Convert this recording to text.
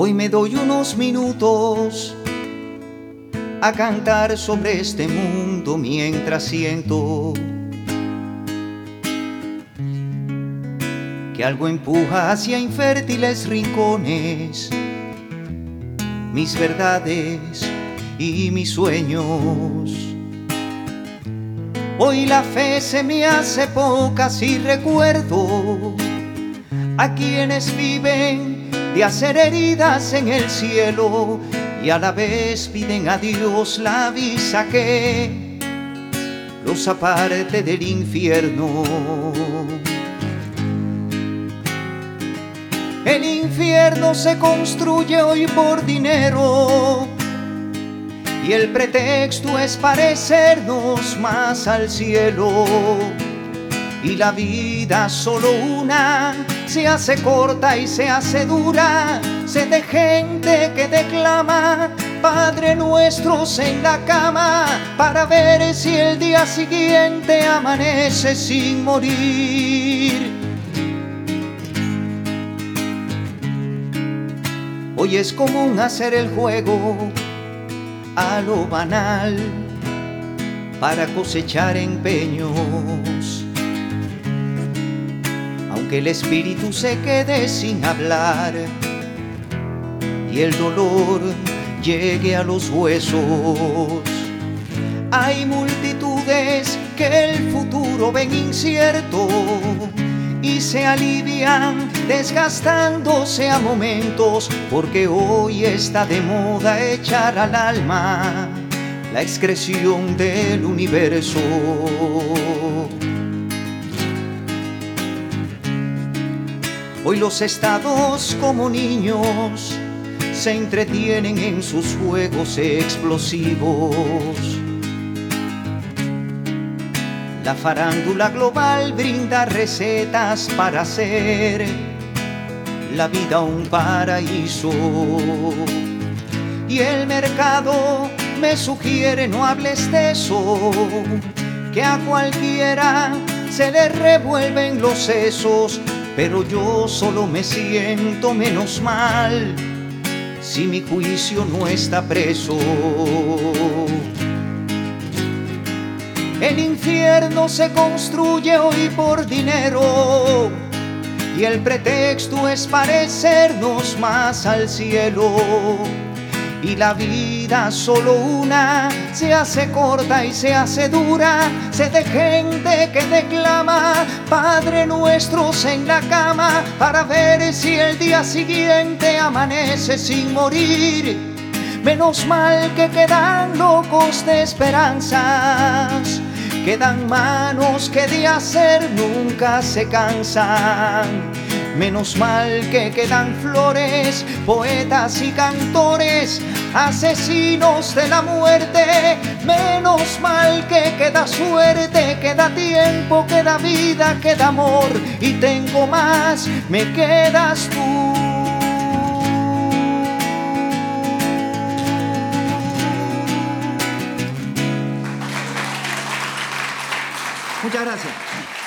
Hoy me doy unos minutos a cantar sobre este mundo mientras siento que algo empuja hacia infértiles rincones mis verdades y mis sueños. Hoy la fe se me hace poca si recuerdo a quienes viven de hacer heridas en el cielo y a la vez piden a Dios la visa que los aparte del infierno. El infierno se construye hoy por dinero y el pretexto es parecernos más al cielo y la vida solo una. Se hace corta y se hace dura, se de gente que declama Padre nuestros en la cama para ver si el día siguiente amanece sin morir. Hoy es común hacer el juego a lo banal para cosechar empeños que el espíritu se quede sin hablar y el dolor llegue a los huesos. Hay multitudes que el futuro ven incierto y se alivian desgastándose a momentos porque hoy está de moda echar al alma la excreción del universo. Hoy los estados como niños se entretienen en sus juegos explosivos. La farándula global brinda recetas para hacer la vida un paraíso. Y el mercado me sugiere no hables de eso, que a cualquiera se le revuelven los sesos pero yo solo me siento menos mal si mi juicio no está preso. El infierno se construye hoy por dinero y el pretexto es parecernos más al cielo y la vida solo una se hace corta y se hace dura, se de gente que declama Nuestros en la cama para ver si el día siguiente amanece sin morir. Menos mal que quedan locos de esperanzas, quedan manos que de hacer nunca se cansan Menos mal que quedan flores, poetas y cantores, asesinos de la muerte. Menos mal que queda suerte, queda tiempo, queda vida, queda amor y tengo más, me quedas tú. Muchas gracias.